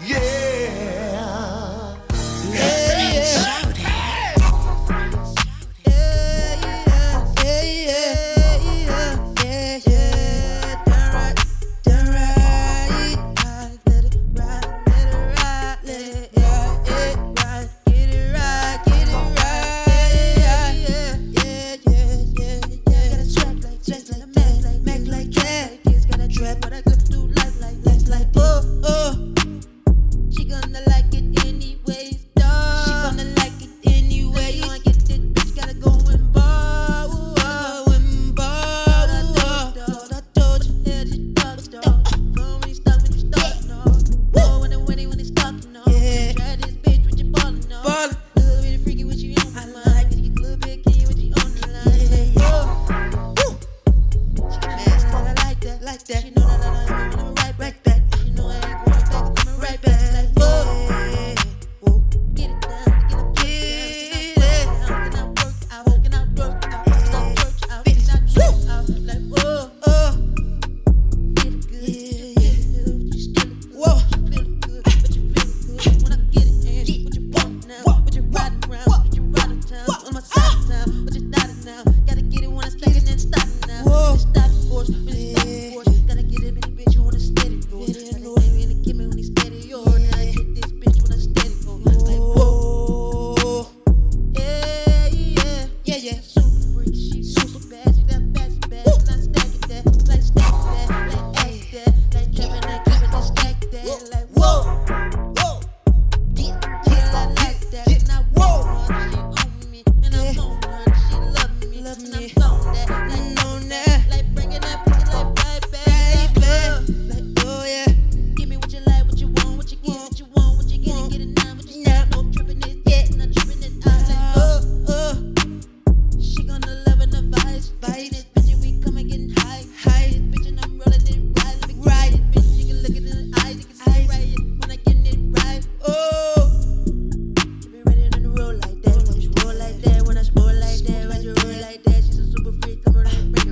Yeah. Bye. Take a break.